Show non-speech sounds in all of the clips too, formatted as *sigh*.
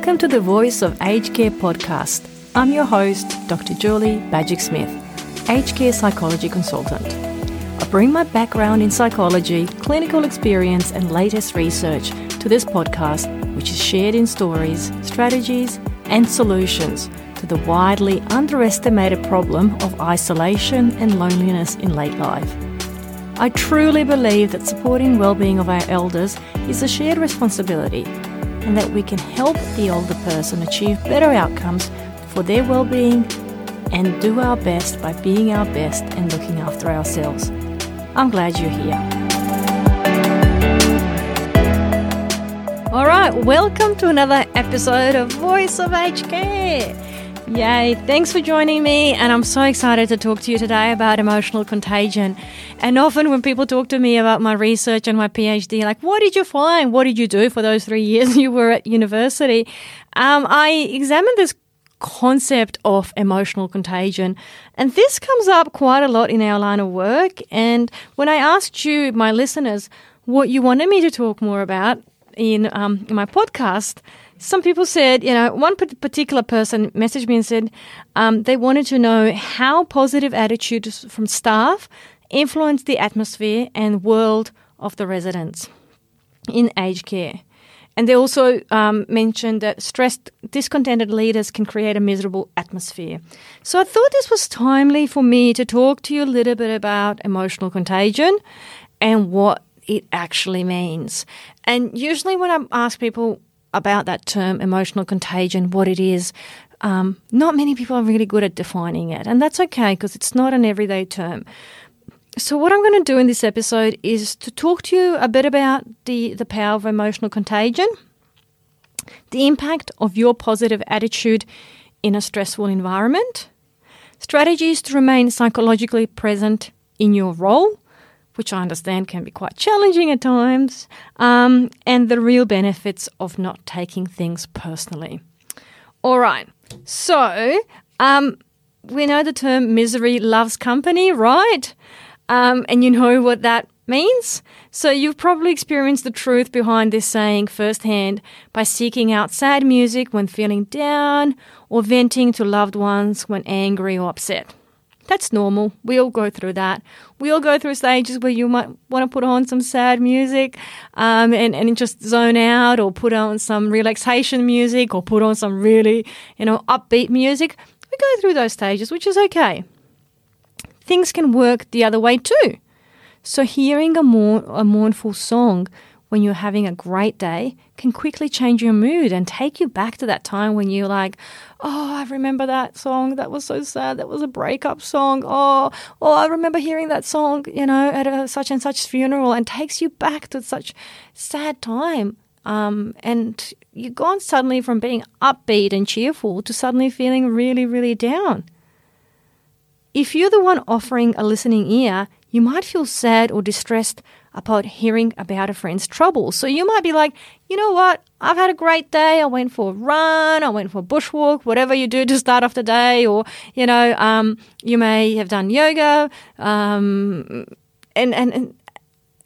Welcome to the Voice of Aged Care podcast. I'm your host, Dr. Julie Bajic Smith, aged care psychology consultant. I bring my background in psychology, clinical experience, and latest research to this podcast, which is shared in stories, strategies, and solutions to the widely underestimated problem of isolation and loneliness in late life. I truly believe that supporting well-being of our elders is a shared responsibility and that we can help the older person achieve better outcomes for their well-being and do our best by being our best and looking after ourselves. I'm glad you're here. All right, welcome to another episode of Voice of Aged Care. Yay, thanks for joining me, and I'm so excited to talk to you today about emotional contagion. And often, when people talk to me about my research and my PhD, like, what did you find? What did you do for those three years *laughs* you were at university? Um, I examined this concept of emotional contagion. And this comes up quite a lot in our line of work. And when I asked you, my listeners, what you wanted me to talk more about in, um, in my podcast, some people said, you know, one particular person messaged me and said um, they wanted to know how positive attitudes from staff influence the atmosphere and world of the residents in aged care. And they also um, mentioned that stressed, discontented leaders can create a miserable atmosphere. So I thought this was timely for me to talk to you a little bit about emotional contagion and what it actually means. And usually, when I ask people about that term emotional contagion, what it is. Um, not many people are really good at defining it, and that's okay because it's not an everyday term. So, what I'm going to do in this episode is to talk to you a bit about the, the power of emotional contagion, the impact of your positive attitude in a stressful environment, strategies to remain psychologically present in your role, which I understand can be quite challenging at times, um, and the real benefits of not taking things personally. All right, so um, we know the term misery loves company, right? Um, and you know what that means? So you've probably experienced the truth behind this saying firsthand by seeking out sad music when feeling down or venting to loved ones when angry or upset. That's normal. We all go through that. We all go through stages where you might want to put on some sad music um, and, and just zone out or put on some relaxation music or put on some really, you know, upbeat music. We go through those stages, which is okay. Things can work the other way too. So hearing a, mourn, a mournful song when you're having a great day can quickly change your mood and take you back to that time when you're like, oh, I remember that song. That was so sad. That was a breakup song. Oh, oh, I remember hearing that song, you know, at a such and such funeral and takes you back to such sad time. Um, and you've gone suddenly from being upbeat and cheerful to suddenly feeling really, really down. If you're the one offering a listening ear, you might feel sad or distressed about hearing about a friend's trouble. So you might be like, you know what? I've had a great day. I went for a run. I went for a bushwalk, whatever you do to start off the day. Or, you know, um, you may have done yoga um, and, and, and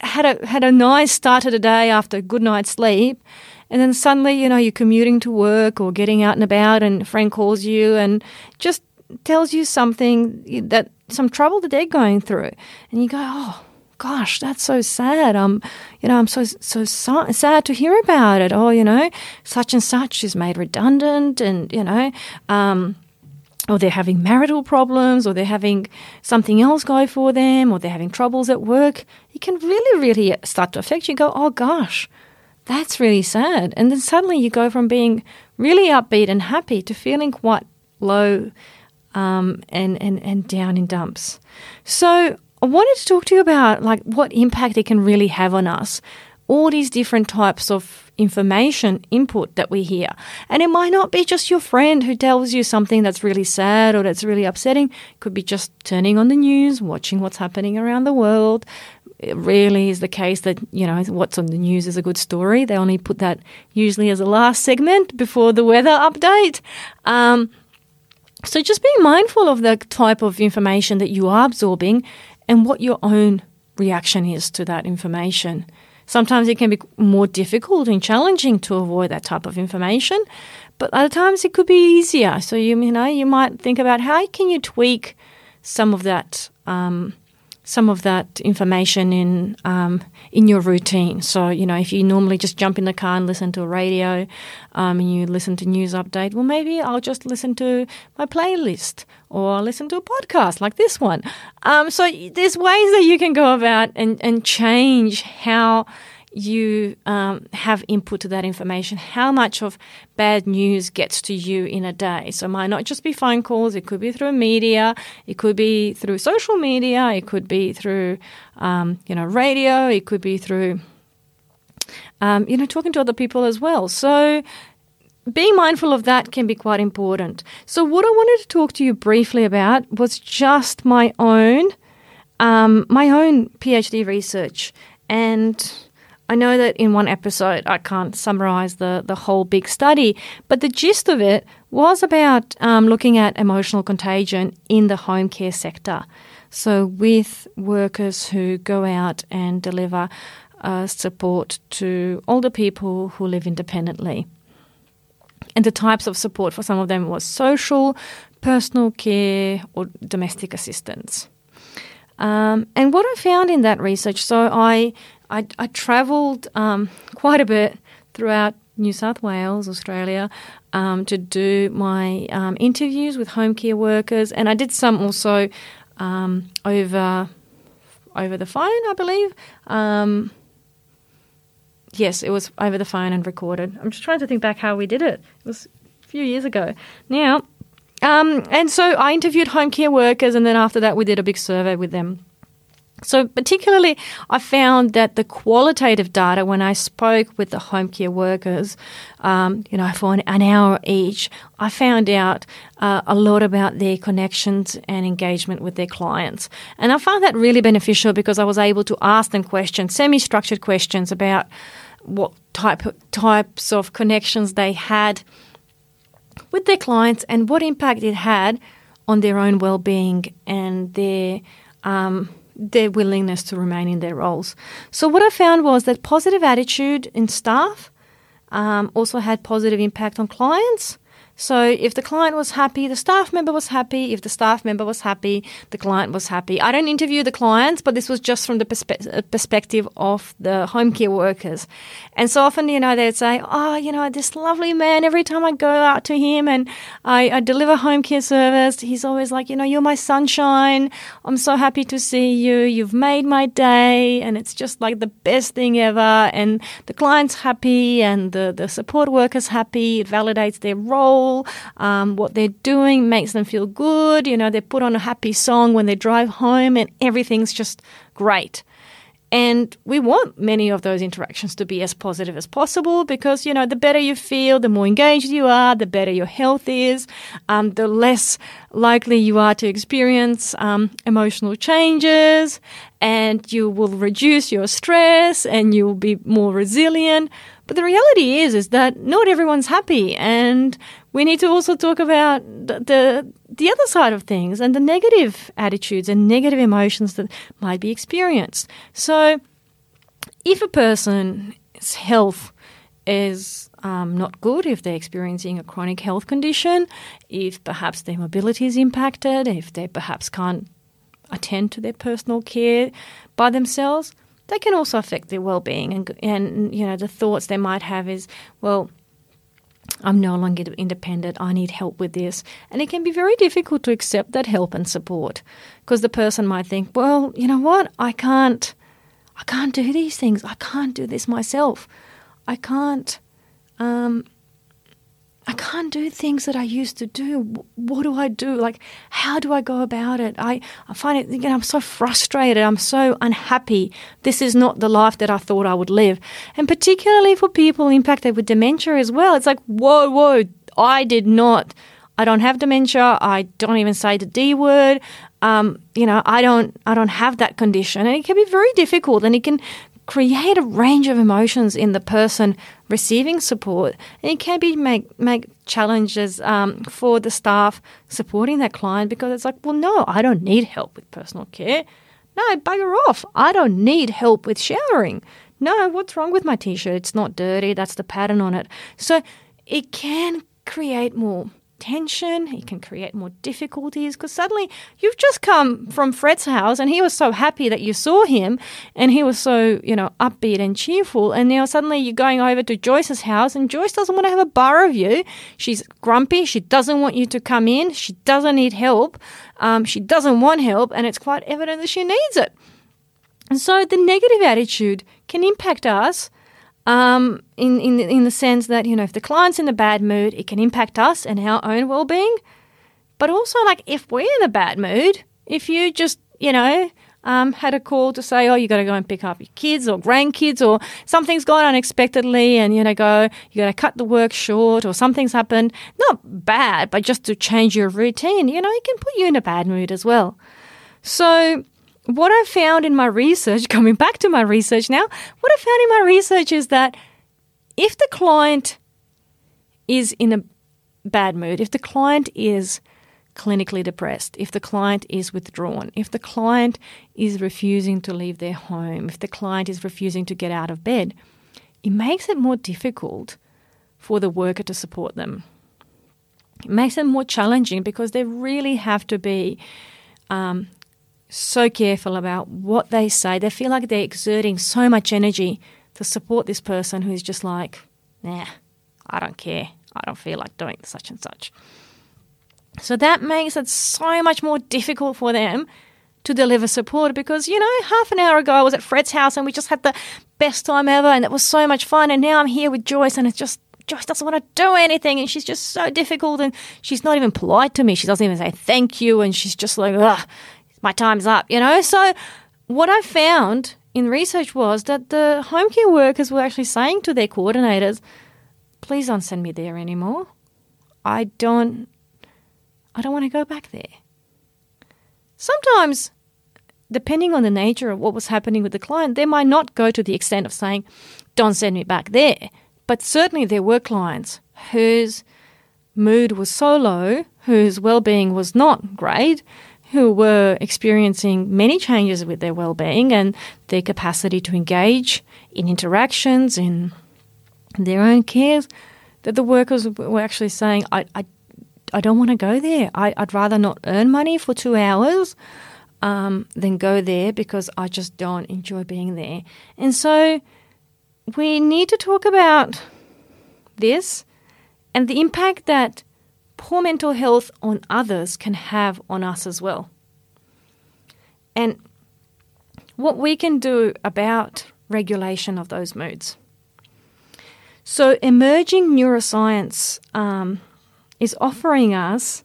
had a, had a nice start to the day after a good night's sleep. And then suddenly, you know, you're commuting to work or getting out and about and a friend calls you and just tells you something that some trouble that they're going through. And you go, oh, gosh, that's so sad. Um, you know, I'm so so sad to hear about it. Oh, you know, such and such is made redundant, and you know, um, or they're having marital problems, or they're having something else go for them, or they're having troubles at work. It can really, really start to affect you. Go, oh gosh, that's really sad. And then suddenly you go from being really upbeat and happy to feeling quite low um, and, and, and down in dumps. So I wanted to talk to you about like what impact it can really have on us. All these different types of information input that we hear. And it might not be just your friend who tells you something that's really sad or that's really upsetting. It could be just turning on the news, watching what's happening around the world. It rarely is the case that, you know, what's on the news is a good story. They only put that usually as a last segment before the weather update. Um, so just being mindful of the type of information that you are absorbing and what your own reaction is to that information. Sometimes it can be more difficult and challenging to avoid that type of information, but other times it could be easier. So you you know you might think about how can you tweak some of that. Um, some of that information in um, in your routine. So you know, if you normally just jump in the car and listen to a radio, um, and you listen to news update, well, maybe I'll just listen to my playlist or listen to a podcast like this one. Um, so there's ways that you can go about and and change how you um, have input to that information, how much of bad news gets to you in a day. So it might not just be phone calls, it could be through media, it could be through social media, it could be through, um, you know, radio, it could be through, um, you know, talking to other people as well. So being mindful of that can be quite important. So what I wanted to talk to you briefly about was just my own, um, my own PhD research and I know that in one episode I can't summarize the, the whole big study, but the gist of it was about um, looking at emotional contagion in the home care sector. So, with workers who go out and deliver uh, support to older people who live independently. And the types of support for some of them was social, personal care, or domestic assistance. Um, and what I found in that research, so I I, I travelled um, *laughs* quite a bit throughout New South Wales, Australia, um, to do my um, interviews with home care workers, and I did some also um, over over the phone, I believe. Yes, it was over the phone and recorded. I'm just trying to think back how we did it. It was a few years ago. Now, um, and so I interviewed home care workers, and then after that, we did a big survey with them. So, particularly, I found that the qualitative data, when I spoke with the home care workers, um, you know, for an, an, hour each, I found out uh, a lot about their connections and engagement with their clients. And I found that really beneficial because I was able to ask them questions, semi structured questions about what type types of connections they had with their clients and what impact it had on their own well being and their. Um, their willingness to remain in their roles. So, what I found was that positive attitude in staff um, also had positive impact on clients. So if the client was happy, the staff member was happy. If the staff member was happy, the client was happy. I don't interview the clients, but this was just from the perspe- uh, perspective of the home care workers. And so often, you know, they'd say, oh, you know, this lovely man, every time I go out to him and I, I deliver home care service, he's always like, you know, you're my sunshine. I'm so happy to see you. You've made my day. And it's just like the best thing ever. And the client's happy and the, the support worker's happy. It validates their role um, what they're doing makes them feel good. You know, they put on a happy song when they drive home, and everything's just great. And we want many of those interactions to be as positive as possible because, you know, the better you feel, the more engaged you are, the better your health is, um, the less likely you are to experience um, emotional changes, and you will reduce your stress and you will be more resilient. But the reality is, is that not everyone's happy, and we need to also talk about the the other side of things and the negative attitudes and negative emotions that might be experienced. So, if a person's health is um, not good, if they're experiencing a chronic health condition, if perhaps their mobility is impacted, if they perhaps can't attend to their personal care by themselves, that can also affect their well-being and and you know the thoughts they might have is well I'm no longer independent. I need help with this. And it can be very difficult to accept that help and support because the person might think, well, you know what? I can't I can't do these things. I can't do this myself. I can't um, I can't do things that I used to do. What do I do? Like, how do I go about it? I, I find it, you know, I'm so frustrated. I'm so unhappy. This is not the life that I thought I would live. And particularly for people impacted with dementia as well, it's like, whoa, whoa, I did not. I don't have dementia. I don't even say the D word. Um, you know, I don't, I don't have that condition, and it can be very difficult, and it can create a range of emotions in the person receiving support. And it can be make make challenges um, for the staff supporting that client because it's like, well, no, I don't need help with personal care. No, bugger off. I don't need help with showering. No, what's wrong with my t-shirt? It's not dirty. That's the pattern on it. So it can create more tension, it can create more difficulties because suddenly you've just come from Fred's house and he was so happy that you saw him and he was so, you know, upbeat and cheerful. And now suddenly you're going over to Joyce's house and Joyce doesn't want to have a bar of you. She's grumpy. She doesn't want you to come in. She doesn't need help. Um, she doesn't want help. And it's quite evident that she needs it. And so the negative attitude can impact us um, in, in, in the sense that, you know, if the client's in a bad mood, it can impact us and our own well being. But also, like, if we're in a bad mood, if you just, you know, um, had a call to say, oh, you got to go and pick up your kids or grandkids, or something's gone unexpectedly, and you know, go, you got to cut the work short, or something's happened, not bad, but just to change your routine, you know, it can put you in a bad mood as well. So, what I found in my research, *laughs* coming back to my research now, what I found in my research is that if the client is in a bad mood, if the client is clinically depressed, if the client is withdrawn, if the client is refusing to leave their home, if the client is refusing to get out of bed, it makes it more difficult for the worker to support them. It makes it more challenging because they really have to be um, so careful about what they say. They feel like they're exerting so much energy to support this person who's just like, nah, I don't care. I don't feel like doing such and such. So that makes it so much more difficult for them to deliver support because, you know, half an hour ago I was at Fred's house and we just had the best time ever and it was so much fun. And now I'm here with Joyce and it's just, Joyce doesn't want to do anything and she's just so difficult and she's not even polite to me. She doesn't even say thank you and she's just like, ugh, my time's up, you know? So what I found in research was that the home care workers were actually saying to their coordinators, please don't send me there anymore. I don't I don't want to go back there. Sometimes, depending on the nature of what was happening with the client, they might not go to the extent of saying, don't send me back there. But certainly there were clients whose mood was so low, whose well being was not great, who were experiencing many changes with their well-being and their capacity to engage in interactions in their own cares that the workers were actually saying I, I, I don't want to go there. I, would rather not earn money for two hours um, than go there because I just don't enjoy being there. And so we need to talk about this and the impact that poor mental health on others can have on us as well. And what we can do about regulation of those moods. So, emerging neuroscience um, is offering us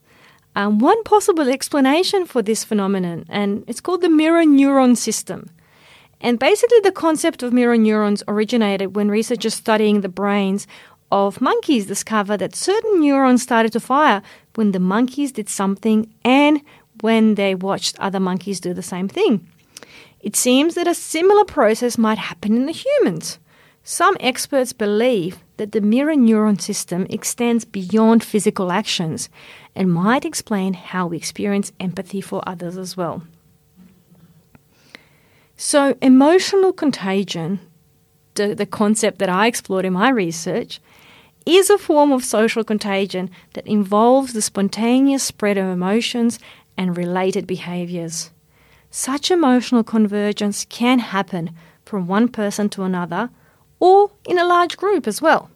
um, one possible explanation for this phenomenon, and it's called the mirror neuron system. And basically, the concept of mirror neurons originated when researchers studying the brains of monkeys discovered that certain neurons started to fire when the monkeys did something and when they watched other monkeys do the same thing. It seems that a similar process might happen in the humans. Some experts believe that the mirror neuron system extends beyond physical actions and might explain how we experience empathy for others as well. So, emotional contagion, the, the concept that I explored in my research, is a form of social contagion that involves the spontaneous spread of emotions and related behaviors. Such emotional convergence can happen from one person to another or in a large group as well.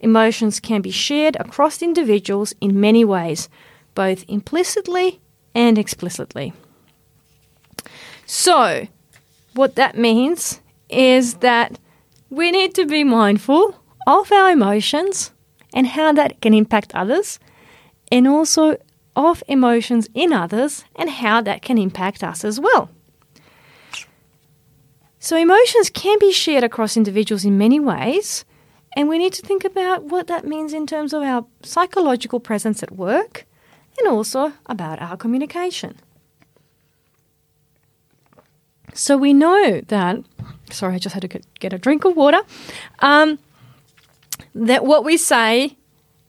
Emotions can be shared across individuals in many ways, both implicitly and explicitly. So, what that means is that we need to be mindful of our emotions and how that can impact others, and also of emotions in others and how that can impact us as well. So, emotions can be shared across individuals in many ways, and we need to think about what that means in terms of our psychological presence at work and also about our communication. So, we know that, sorry, I just had to get a drink of water. Um, that what we say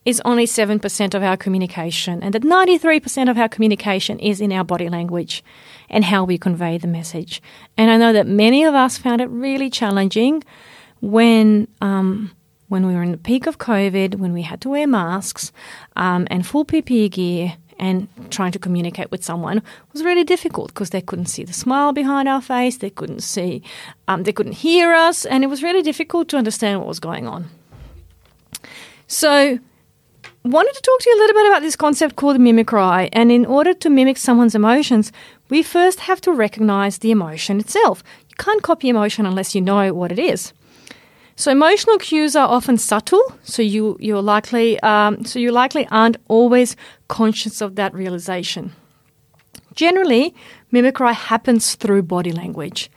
is only 7% of our communication, and that 93% of our communication is in our body language and how we convey the message. And I know that many of us found it really challenging when um, when we were in the peak of COVID, when we had to wear masks um, and full PPE gear and trying to communicate with someone was really difficult because they couldn't see the smile behind our face, they couldn't see, um, they couldn't hear us, and it was really difficult to understand what was going on. So, wanted to talk to you a little bit about this concept called mimicry. And in order to mimic someone's emotions, we first have to recognize the emotion itself. You can't copy emotion unless you know what it is. So emotional cues are often subtle, so you you're likely um, so you likely aren't always conscious of that realization. Generally, mimicry happens through body language.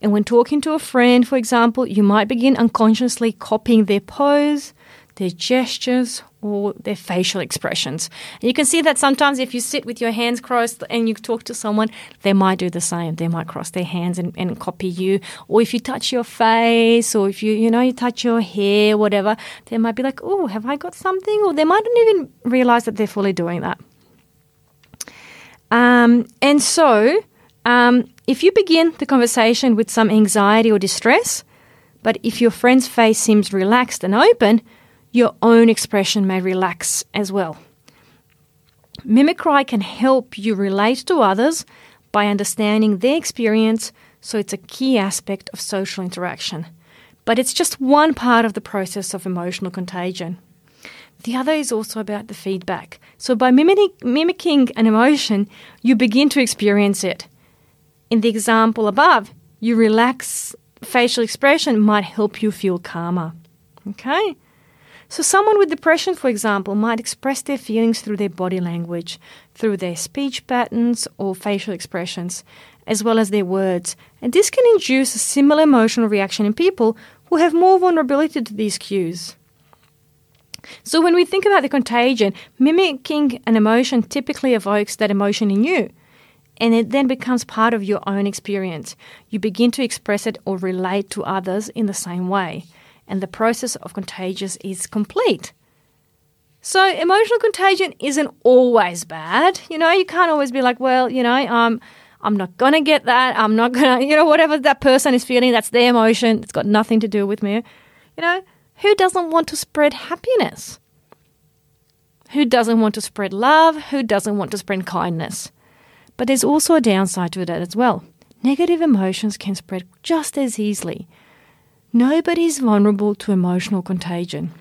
And when talking to a friend, for example, you might begin unconsciously copying their pose, their gestures, or their facial expressions. And you can see that sometimes if you sit with your hands crossed and you talk to someone, they might do the same. They might cross their hands and, and copy you. Or if you touch your face, or if you, you know, you touch your hair, whatever, they might be like, oh, have I got something? Or they mightn't even realize that they're fully doing that. Um, and so, um, if you begin the conversation with some anxiety or distress, but if your friend's face seems relaxed and open, your own expression may relax as well. Mimicry can help you relate to others by understanding their experience, so it's a key aspect of social interaction. But it's just one part of the process of emotional contagion. The other is also about the feedback. So, by mimicking an emotion, you begin to experience it. In the example above, you relax facial expression might help you feel calmer. Okay? So, someone with depression, for example, might express their feelings through their body language, through their speech patterns or facial expressions, as well as their words. And this can induce a similar emotional reaction in people who have more vulnerability to these cues. So, when we think about the contagion, mimicking an emotion typically evokes that emotion in you. And it then becomes part of your own experience. You begin to express it or relate to others in the same way and the process of contagious is complete. So emotional contagion isn't always bad. You know, you can't always be like, well, you know, um, I'm not gonna get that. I'm not gonna, *laughs* you know, whatever that person is feeling, that's their emotion. It's got nothing to do with me. You know, who doesn't want to spread happiness? Who doesn't want to spread love? Who doesn't want to spread kindness? But there's also a downside to that as well. Negative emotions can spread just as easily. Nobody is vulnerable to emotional contagion.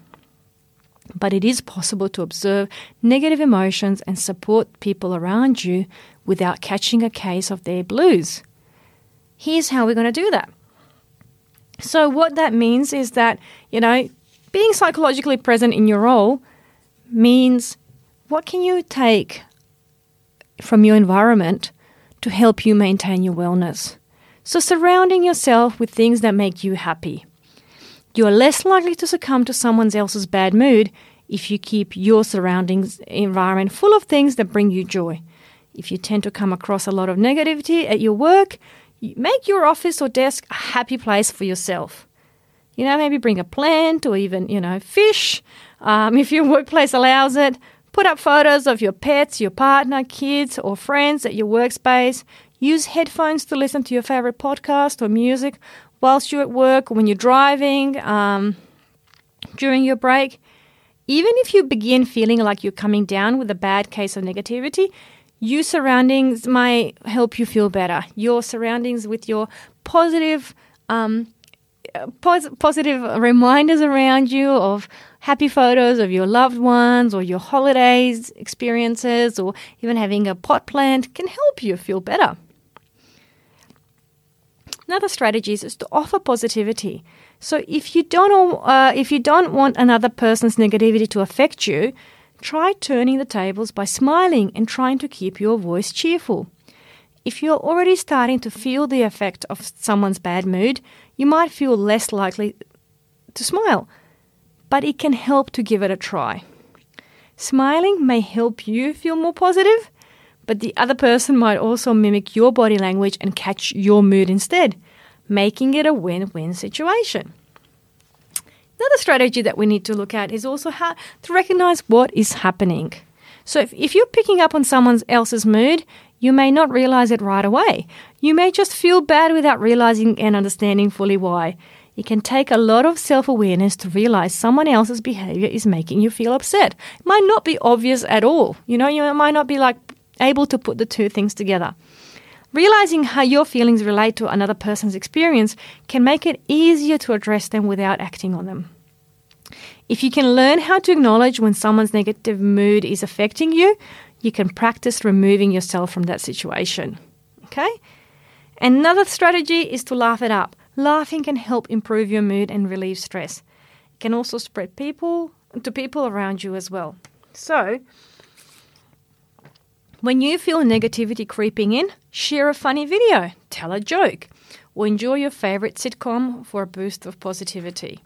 But it is possible to observe negative emotions and support people around you without catching a case of their blues. Here's how we're going to do that. So, what that means is that, you know, being psychologically present in your role means what can you take from your environment to help you maintain your wellness? So, surrounding yourself with things that make you happy. You are less likely to succumb to someone else's bad mood if you keep your surroundings environment full of things that bring you joy. If you tend to come across a lot of negativity at your work, make your office or desk a happy place for yourself. You know, maybe bring a plant or even, you know, fish um, *laughs* if your workplace allows it. Put up photos of your pets, your partner, kids, or friends at your workspace. Use headphones to listen to your favorite podcast or music whilst you're at work, when you're driving, um, during your break. Even if you begin feeling like you're coming down with a bad case of negativity, your surroundings might help you feel better. Your surroundings with your positive, um, pos- positive reminders around you of happy photos of your loved ones or your holidays experiences or even having a pot plant can help you feel better. Another strategy is to offer positivity. So if you don't uh, if you don't want another person's negativity to affect you, try turning the tables by smiling and trying to keep your voice cheerful. If you're already starting to feel the effect of someone's bad mood, you might feel less likely to smile, but it can help to give it a try. Smiling may help you feel more positive, but the other person might also mimic your body language and catch your mood instead, making it a win win situation. Another strategy that we need to look at is also how to recognize what is happening. So, if, if you're picking up on someone else's mood, you may not realize it right away. You may just feel bad without realizing and understanding fully why. It can take a lot of self awareness to realize someone else's behavior is making you feel upset. It might not be obvious at all. You know, you might not be like able to put the two things together. Realizing how your feelings relate to another person's experience can make it easier to address them without acting on them. If you can learn how to acknowledge when someone's negative mood is affecting you, you can practice removing yourself from that situation. Okay? Another strategy is to laugh it up. Laughing can help improve your mood and relieve stress. It can also spread people to people around you as well. So, when you feel negativity creeping in, share a funny video, tell a joke, or enjoy your favorite sitcom for a boost of positivity.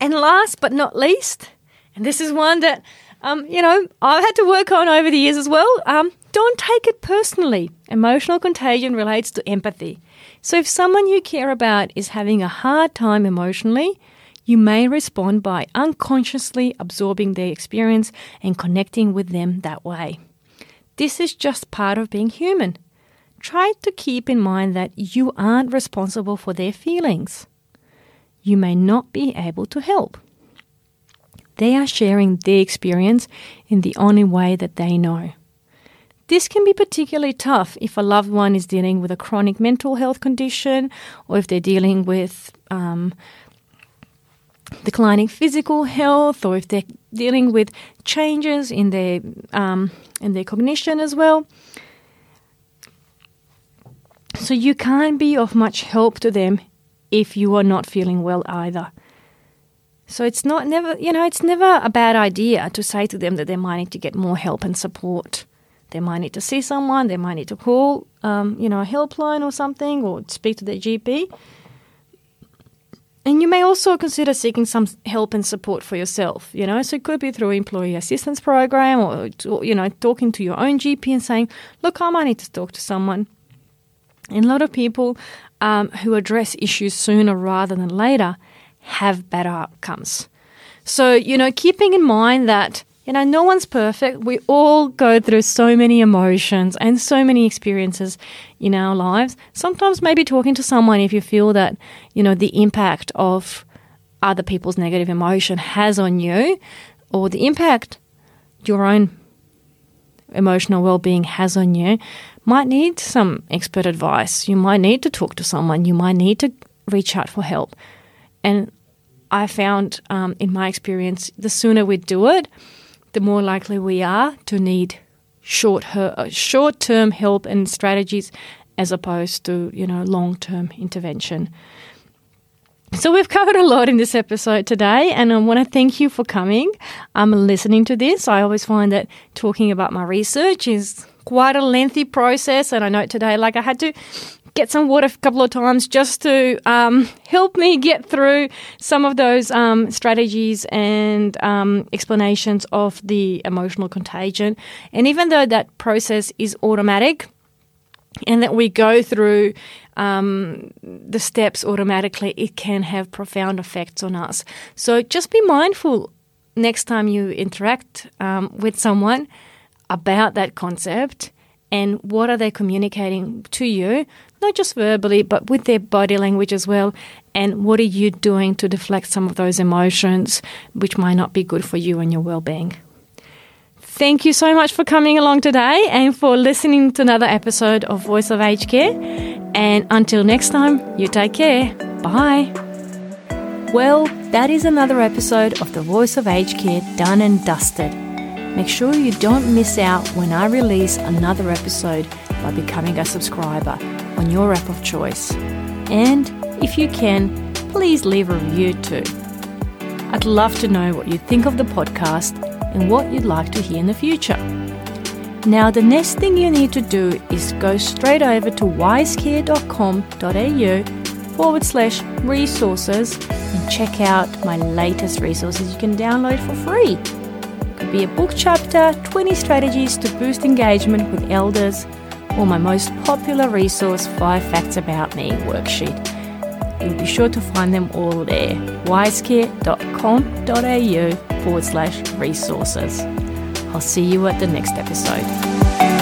And last but not least, and this is one that um, you know I've had to work on over the years as well. Um, don't take it personally. Emotional contagion relates to empathy. So if someone you care about is having a hard time emotionally, you may respond by unconsciously absorbing their experience and connecting with them that way. This is just part of being human. Try to keep in mind that you aren't responsible for their feelings. You may not be able to help. They are sharing their experience in the only way that they know. This can be particularly tough if a loved one is dealing with a chronic mental health condition or if they're dealing with um, declining physical health or if they're dealing with changes in their, um, in their cognition as well. So you can't be of much help to them if you are not feeling well either. So it's not never, you know, it's never a bad idea to say to them that they might need to get more help and support. They might need to see someone. They might need to call, um, you know, a helpline or something, or speak to their GP. And you may also consider seeking some help and support for yourself. You know, so it could be through employee assistance program, or you know, talking to your own GP and saying, "Look, I might need to talk to someone." And a lot of people um, who address issues sooner rather than later have better outcomes. So, you know, keeping in mind that you know, no one's perfect. We all go through so many emotions and so many experiences in our lives. Sometimes maybe talking to someone if you feel that, you know, the impact of other people's negative emotion has on you or the impact your own emotional well-being has on you might need some expert advice. You might need to talk to someone. You might need to reach out for help. And I found um, in my experience, the sooner we do it, the more likely we are to need short uh, short term help and strategies as opposed to you know long term intervention. So we've covered a lot in this episode today, and I want to thank you for coming. I'm um, listening to this. I always find that talking about my research is quite a lengthy process, and I know today, like I had to get some water a couple of times just to um, help me get through some of those um, strategies and um, explanations of the emotional contagion. And even though that process is automatic, and that we go through um, the steps automatically, it can have profound effects on us. So just be mindful next time you interact um, with someone about that concept and what are they communicating to you, not just verbally, but with their body language as well. And what are you doing to deflect some of those emotions, which might not be good for you and your well being? Thank you so much for coming along today and for listening to another episode of Voice of Aged Care. And until next time, you take care. Bye. Well, that is another episode of the Voice of Aged Care done and dusted. Make sure you don't miss out when I release another episode by becoming a subscriber on your app of choice. And if you can, please leave a review too. I'd love to know what you think of the podcast and what you'd like to hear in the future. Now, the next thing you need to do is go straight over to wisecare.com.au forward slash resources and check out my latest resources you can download for free It could be a book chapter, 20 strategies to boost engagement with elders, or my most popular resource, 5 Facts About Me worksheet. You'll be sure to find them all there. wisecare.com.au forward slash resources. I'll see you at the next episode.